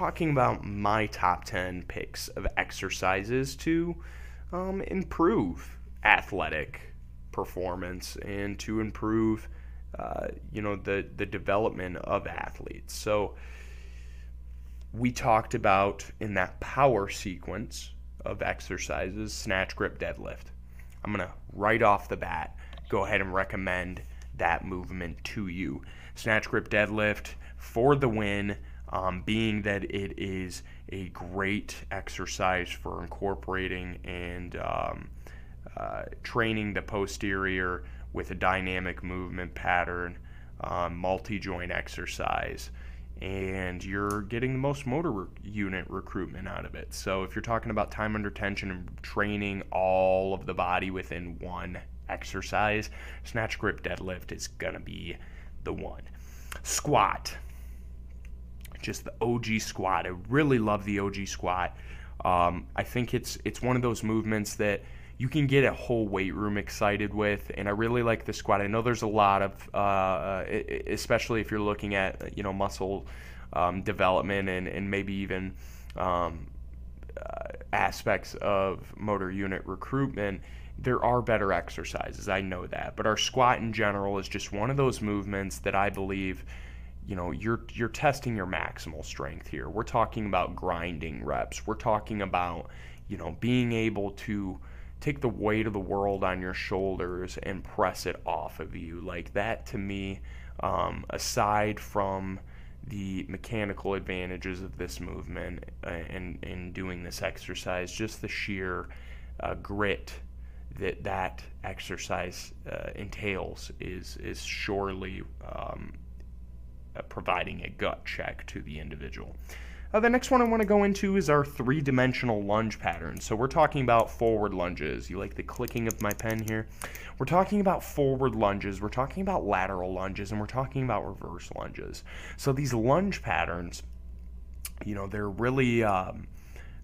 talking about my top 10 picks of exercises to um, improve athletic performance and to improve, uh, you know, the, the development of athletes. So we talked about in that power sequence of exercises, snatch, grip, deadlift. I'm going to right off the bat go ahead and recommend that movement to you. Snatch, grip, deadlift for the win, um, being that it is a great exercise for incorporating and um, uh, training the posterior with a dynamic movement pattern, um, multi joint exercise and you're getting the most motor re- unit recruitment out of it. So if you're talking about time under tension and training all of the body within one exercise, snatch grip deadlift is going to be the one. Squat. Just the OG squat. I really love the OG squat. Um, I think it's it's one of those movements that you can get a whole weight room excited with. And I really like the squat. I know there's a lot of, uh, uh especially if you're looking at you know muscle um, development and and maybe even um, uh, aspects of motor unit recruitment. There are better exercises, I know that, but our squat in general is just one of those movements that I believe you know you're you're testing your maximal strength here. We're talking about grinding reps. We're talking about you know being able to take the weight of the world on your shoulders and press it off of you. Like that to me, um, aside from the mechanical advantages of this movement uh, and, and doing this exercise, just the sheer uh, grit that that exercise uh, entails is, is surely um, uh, providing a gut check to the individual. Uh, the next one I want to go into is our three dimensional lunge pattern. So we're talking about forward lunges. You like the clicking of my pen here? We're talking about forward lunges, we're talking about lateral lunges, and we're talking about reverse lunges. So these lunge patterns, you know, they're really. Um,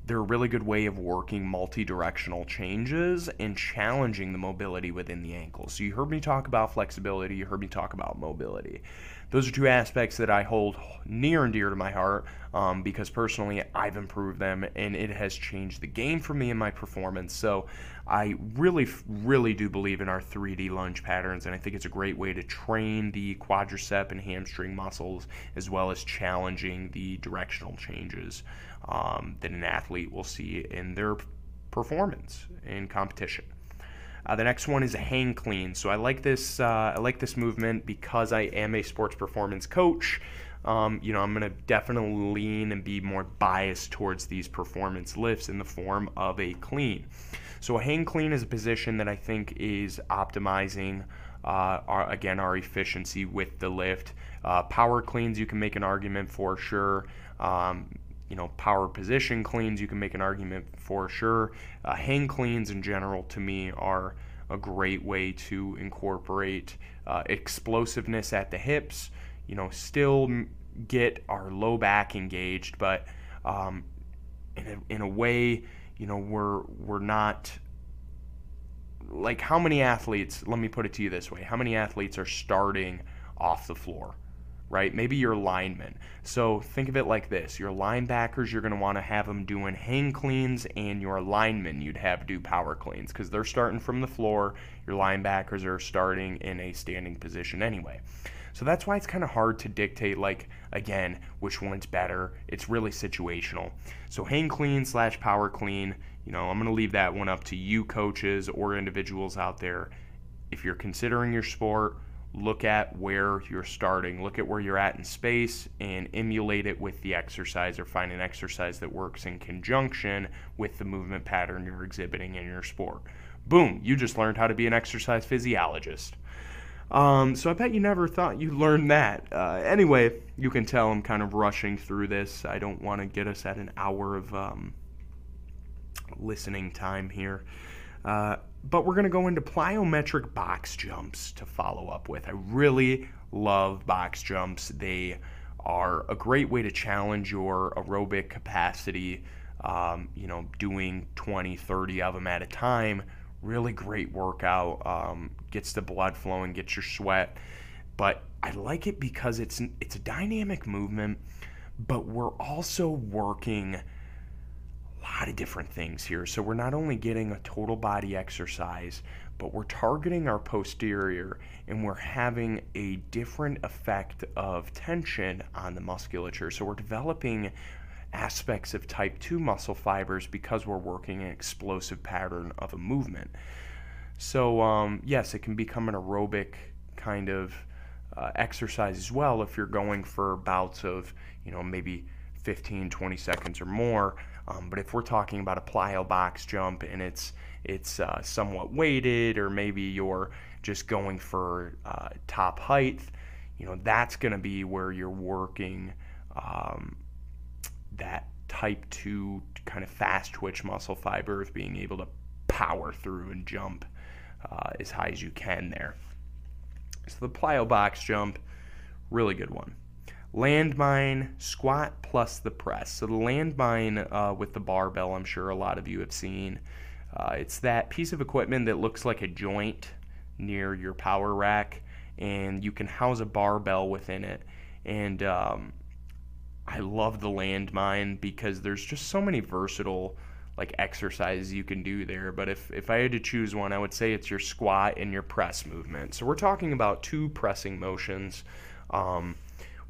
they're a really good way of working multi-directional changes and challenging the mobility within the ankle. So you heard me talk about flexibility, you heard me talk about mobility those are two aspects that I hold near and dear to my heart um, because personally I've improved them and it has changed the game for me in my performance. So I really, really do believe in our 3D lunge patterns and I think it's a great way to train the quadricep and hamstring muscles as well as challenging the directional changes um, that an athlete will see in their performance in competition. Uh, the next one is a hang clean. So I like this. Uh, I like this movement because I am a sports performance coach. Um, you know, I'm going to definitely lean and be more biased towards these performance lifts in the form of a clean. So a hang clean is a position that I think is optimizing. Uh, our, again, our efficiency with the lift. Uh, power cleans, you can make an argument for sure. Um, you know, power position cleans, you can make an argument for sure. Uh, hang cleans in general, to me, are a great way to incorporate uh, explosiveness at the hips. You know, still get our low back engaged, but um, in a, in a way, you know, we're we're not like how many athletes. Let me put it to you this way: How many athletes are starting off the floor? Right? Maybe your linemen. So think of it like this your linebackers, you're going to want to have them doing hang cleans, and your linemen, you'd have do power cleans because they're starting from the floor. Your linebackers are starting in a standing position anyway. So that's why it's kind of hard to dictate, like, again, which one's better. It's really situational. So hang clean slash power clean, you know, I'm going to leave that one up to you coaches or individuals out there. If you're considering your sport, look at where you're starting, look at where you're at in space, and emulate it with the exercise or find an exercise that works in conjunction with the movement pattern you're exhibiting in your sport. Boom, you just learned how to be an exercise physiologist. Um, so I bet you never thought you learned that. Uh, anyway, you can tell I'm kind of rushing through this. I don't want to get us at an hour of um, listening time here. Uh, but we're going to go into plyometric box jumps to follow up with. I really love box jumps. They are a great way to challenge your aerobic capacity. Um, you know, doing 20, 30 of them at a time. Really great workout. Um, gets the blood flowing, gets your sweat. But I like it because it's it's a dynamic movement, but we're also working lot of different things here. So we're not only getting a total body exercise, but we're targeting our posterior and we're having a different effect of tension on the musculature. So we're developing aspects of type 2 muscle fibers because we're working an explosive pattern of a movement. So, um, yes, it can become an aerobic kind of uh, exercise as well if you're going for bouts of, you know, maybe 15, 20 seconds or more. Um, but if we're talking about a plyo box jump and it's it's uh, somewhat weighted, or maybe you're just going for uh, top height, you know that's going to be where you're working um, that type two kind of fast twitch muscle fiber of being able to power through and jump uh, as high as you can there. So the plyo box jump, really good one landmine, squat plus the press. So the landmine uh, with the barbell, I'm sure a lot of you have seen. Uh, it's that piece of equipment that looks like a joint near your power rack, and you can house a barbell within it. And um, I love the landmine because there's just so many versatile like exercises you can do there. But if, if I had to choose one, I would say it's your squat and your press movement. So we're talking about two pressing motions. Um,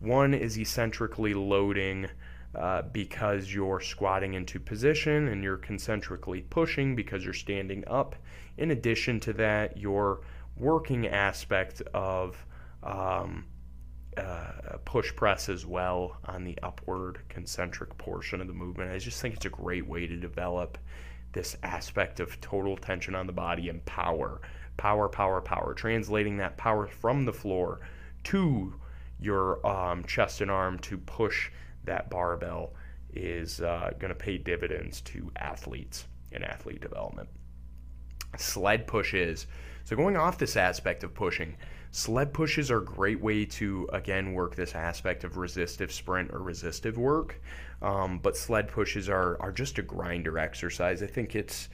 one is eccentrically loading uh, because you're squatting into position and you're concentrically pushing because you're standing up. In addition to that, your working aspect of um, uh, push press as well on the upward concentric portion of the movement. I just think it's a great way to develop this aspect of total tension on the body and power. Power, power, power. Translating that power from the floor to your um, chest and arm to push that barbell is uh, going to pay dividends to athletes in athlete development. Sled pushes. So, going off this aspect of pushing, sled pushes are a great way to, again, work this aspect of resistive sprint or resistive work. Um, but sled pushes are, are just a grinder exercise. I think it's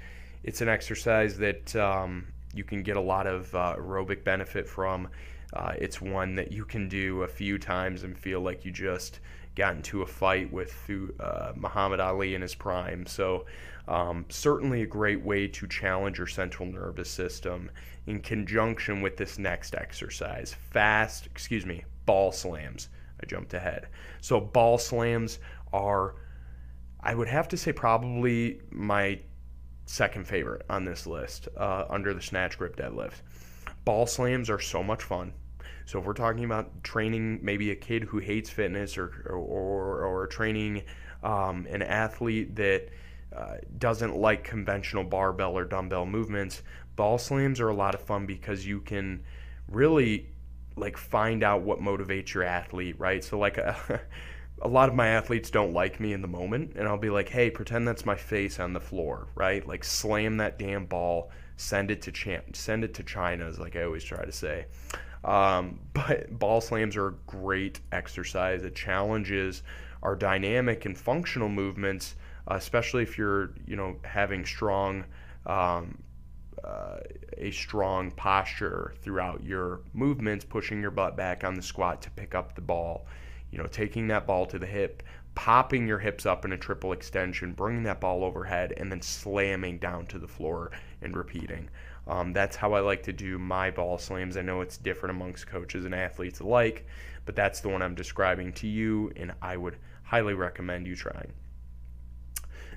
it's an exercise that um, you can get a lot of uh, aerobic benefit from. Uh, it's one that you can do a few times and feel like you just got into a fight with uh, Muhammad Ali in his prime. So, um, certainly a great way to challenge your central nervous system in conjunction with this next exercise fast, excuse me, ball slams. I jumped ahead. So, ball slams are, I would have to say, probably my second favorite on this list uh, under the snatch grip deadlift. Ball slams are so much fun. So if we're talking about training maybe a kid who hates fitness or or, or training um, an athlete that uh, doesn't like conventional barbell or dumbbell movements, ball slams are a lot of fun because you can really like find out what motivates your athlete, right? So like a, a lot of my athletes don't like me in the moment and I'll be like, "Hey, pretend that's my face on the floor," right? Like slam that damn ball, send it to champ, send it to China is like I always try to say. Um, but ball slams are a great exercise. It challenges our dynamic and functional movements, uh, especially if you're, you know, having strong, um, uh, a strong posture throughout your movements, pushing your butt back on the squat to pick up the ball, you know, taking that ball to the hip, popping your hips up in a triple extension, bringing that ball overhead, and then slamming down to the floor and repeating. Um, that's how I like to do my ball slams. I know it's different amongst coaches and athletes alike, but that's the one I'm describing to you, and I would highly recommend you trying.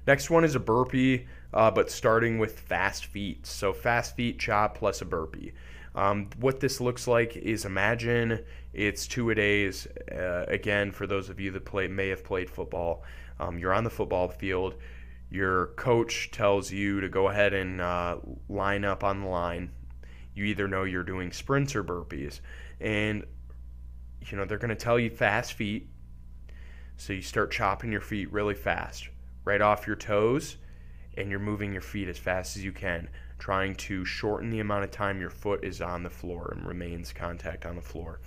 Next one is a burpee, uh, but starting with fast feet. So fast feet chop plus a burpee. Um, what this looks like is imagine it's two a days. Uh, again, for those of you that play may have played football, um, you're on the football field your coach tells you to go ahead and uh, line up on the line. You either know you're doing sprints or burpees, and you know they're going to tell you fast feet. So you start chopping your feet really fast, right off your toes, and you're moving your feet as fast as you can, trying to shorten the amount of time your foot is on the floor and remains contact on the floor.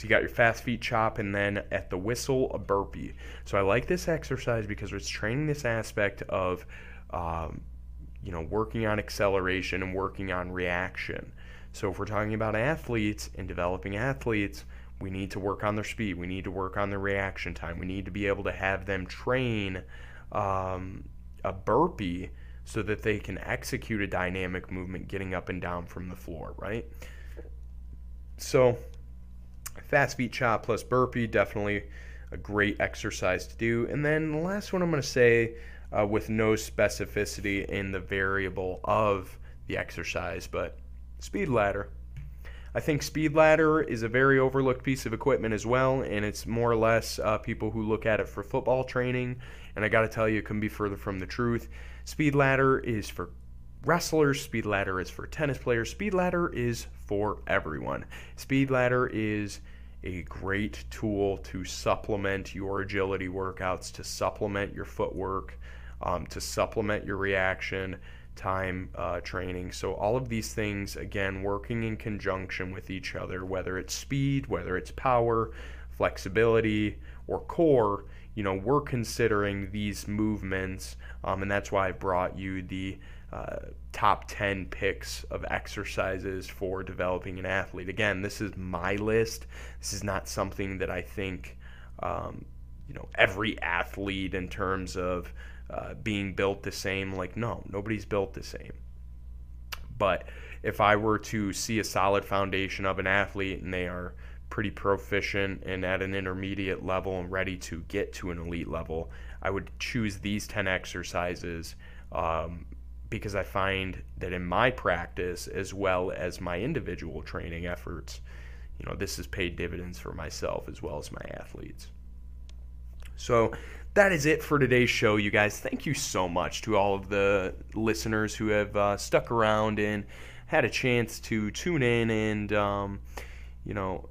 So you got your fast feet chop and then at the whistle, a burpee. So I like this exercise because it's training this aspect of, um, you know, working on acceleration and working on reaction. So if we're talking about athletes and developing athletes, we need to work on their speed. We need to work on their reaction time. We need to be able to have them train um, a burpee so that they can execute a dynamic movement getting up and down from the floor, right? So, fast feet chop plus burpee, definitely a great exercise to do. And then the last one I'm going to say, uh, with no specificity in the variable of the exercise, but speed ladder. I think speed ladder is a very overlooked piece of equipment as well, and it's more or less uh, people who look at it for football training. And I got to tell you, it couldn't be further from the truth. Speed ladder is for wrestlers, speed ladder is for tennis players, speed ladder is for everyone. Speed ladder is a great tool to supplement your agility workouts, to supplement your footwork, um, to supplement your reaction time uh, training. So, all of these things, again, working in conjunction with each other, whether it's speed, whether it's power, flexibility, or core, you know, we're considering these movements, um, and that's why I brought you the uh, top 10 picks of exercises for developing an athlete. Again, this is my list. This is not something that I think, um, you know, every athlete in terms of uh, being built the same. Like, no, nobody's built the same. But if I were to see a solid foundation of an athlete and they are pretty proficient and at an intermediate level and ready to get to an elite level, I would choose these 10 exercises um, because I find that in my practice, as well as my individual training efforts, you know, this has paid dividends for myself as well as my athletes. So that is it for today's show, you guys. Thank you so much to all of the listeners who have uh, stuck around and had a chance to tune in and, um, you know,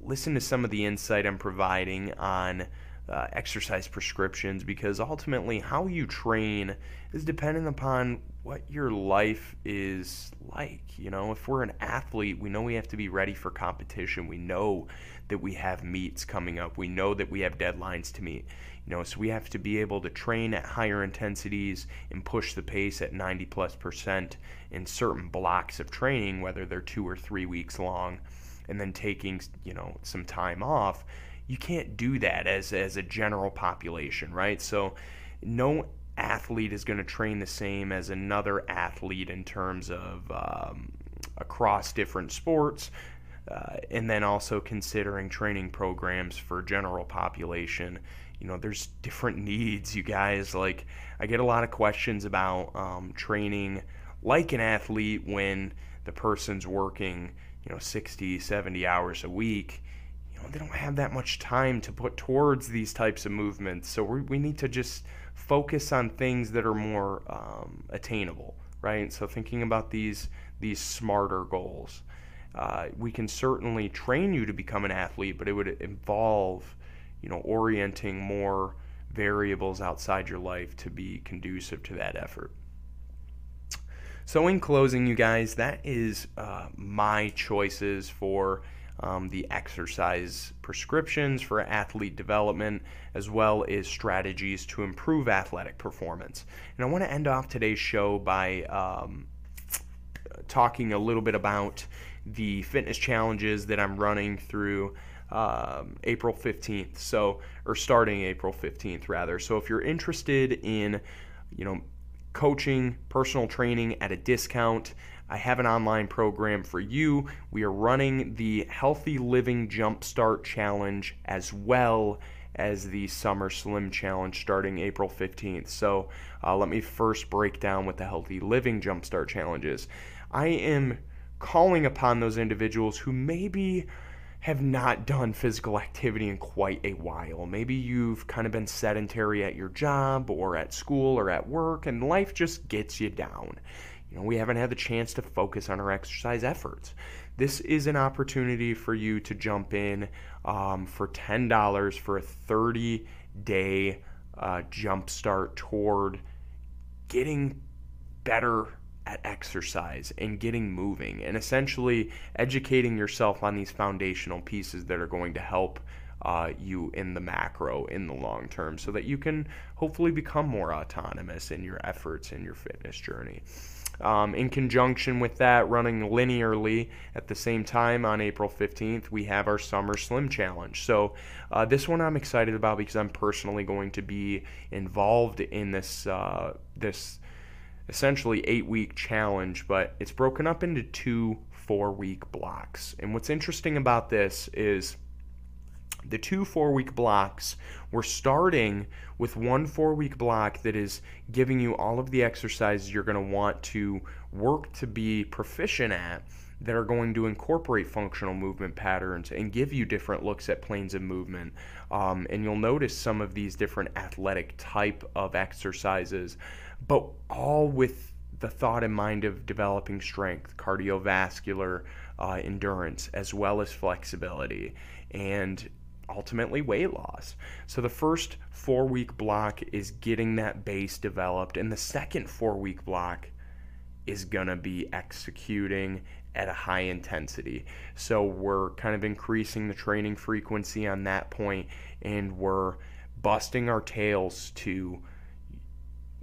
listen to some of the insight I'm providing on uh, exercise prescriptions because ultimately how you train is dependent upon what your life is like. You know, if we're an athlete, we know we have to be ready for competition. We know that we have meets coming up. We know that we have deadlines to meet. You know, so we have to be able to train at higher intensities and push the pace at 90 plus percent in certain blocks of training, whether they're two or three weeks long, and then taking, you know, some time off you can't do that as as a general population, right? So no athlete is going to train the same as another athlete in terms of um, across different sports. Uh, and then also considering training programs for general population you know there's different needs you guys like i get a lot of questions about um, training like an athlete when the person's working you know 60 70 hours a week they don't have that much time to put towards these types of movements. So we, we need to just focus on things that are more um, attainable, right? So thinking about these these smarter goals. Uh, we can certainly train you to become an athlete, but it would involve, you know, orienting more variables outside your life to be conducive to that effort. So, in closing, you guys, that is uh, my choices for um, the exercise prescriptions for athlete development, as well as strategies to improve athletic performance. And I want to end off today's show by um, talking a little bit about the fitness challenges that I'm running through. Um, April 15th, so or starting April 15th rather. So if you're interested in, you know, coaching, personal training at a discount, I have an online program for you. We are running the Healthy Living Jumpstart Challenge as well as the Summer Slim Challenge starting April 15th. So uh, let me first break down what the Healthy Living Jumpstart Challenge is. I am calling upon those individuals who maybe have not done physical activity in quite a while. Maybe you've kind of been sedentary at your job or at school or at work, and life just gets you down. You know, we haven't had the chance to focus on our exercise efforts. This is an opportunity for you to jump in um, for $10 for a 30 day uh, jump start toward getting better at exercise and getting moving and essentially educating yourself on these foundational pieces that are going to help uh, you in the macro in the long term so that you can hopefully become more autonomous in your efforts in your fitness journey. Um, in conjunction with that, running linearly at the same time on April 15th, we have our Summer Slim Challenge. So, uh, this one I'm excited about because I'm personally going to be involved in this uh, this essentially eight week challenge, but it's broken up into two four week blocks. And what's interesting about this is the two four week blocks, we're starting with one four week block that is giving you all of the exercises you're going to want to work to be proficient at that are going to incorporate functional movement patterns and give you different looks at planes of movement. Um, and you'll notice some of these different athletic type of exercises, but all with the thought in mind of developing strength, cardiovascular uh, endurance, as well as flexibility. And ultimately weight loss. So the first four week block is getting that base developed, and the second four week block is going to be executing at a high intensity. So we're kind of increasing the training frequency on that point, and we're busting our tails to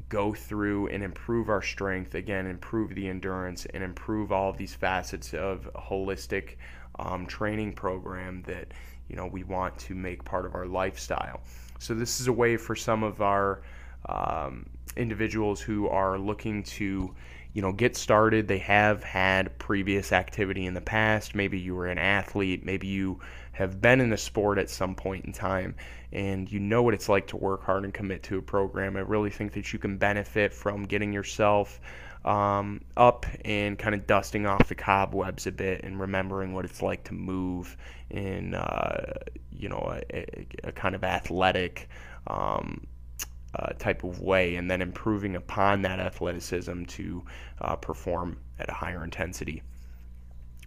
go through and improve our strength again improve the endurance and improve all of these facets of holistic um, training program that you know we want to make part of our lifestyle. So this is a way for some of our um, individuals who are looking to you know get started. They have had previous activity in the past. Maybe you were an athlete. Maybe you have been in the sport at some point in time and you know what it's like to work hard and commit to a program. I really think that you can benefit from getting yourself um, up and kind of dusting off the cobwebs a bit and remembering what it's like to move in uh, you know a, a, kind of athletic um, uh, type of way, and then improving upon that athleticism to uh, perform at a higher intensity.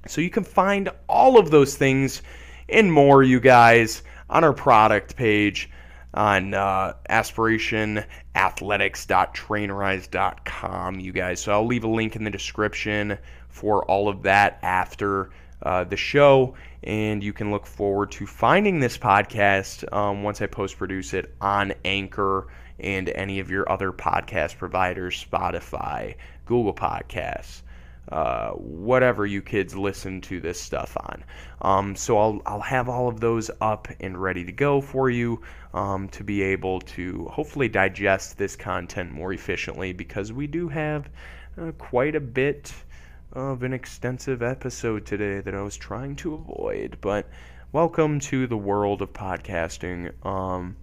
So you can find all of those things and more, you guys, on our product page on uh, aspirationathletics.trainerize.com, you guys. So I'll leave a link in the description for all of that after uh, the show. And you can look forward to finding this podcast um, once I post produce it on Anchor and any of your other podcast providers, Spotify, Google Podcasts. Uh, whatever you kids listen to this stuff on. Um, so I'll, I'll have all of those up and ready to go for you um, to be able to hopefully digest this content more efficiently because we do have uh, quite a bit of an extensive episode today that I was trying to avoid. But welcome to the world of podcasting. Um,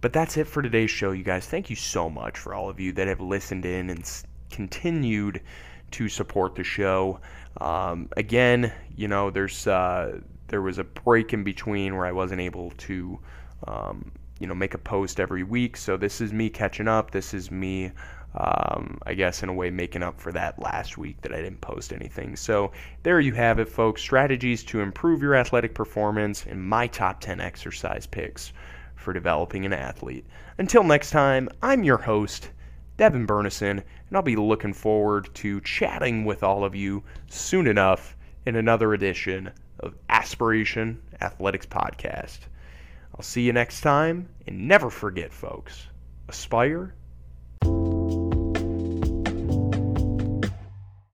but that's it for today's show, you guys. Thank you so much for all of you that have listened in and continued to support the show. Um, again, you know, there's uh, there was a break in between where I wasn't able to, um, you know, make a post every week. So this is me catching up. This is me um, I guess, in a way, making up for that last week that I didn't post anything. So, there you have it, folks. Strategies to improve your athletic performance and my top 10 exercise picks for developing an athlete. Until next time, I'm your host, Devin Burnison, and I'll be looking forward to chatting with all of you soon enough in another edition of Aspiration Athletics Podcast. I'll see you next time, and never forget, folks, aspire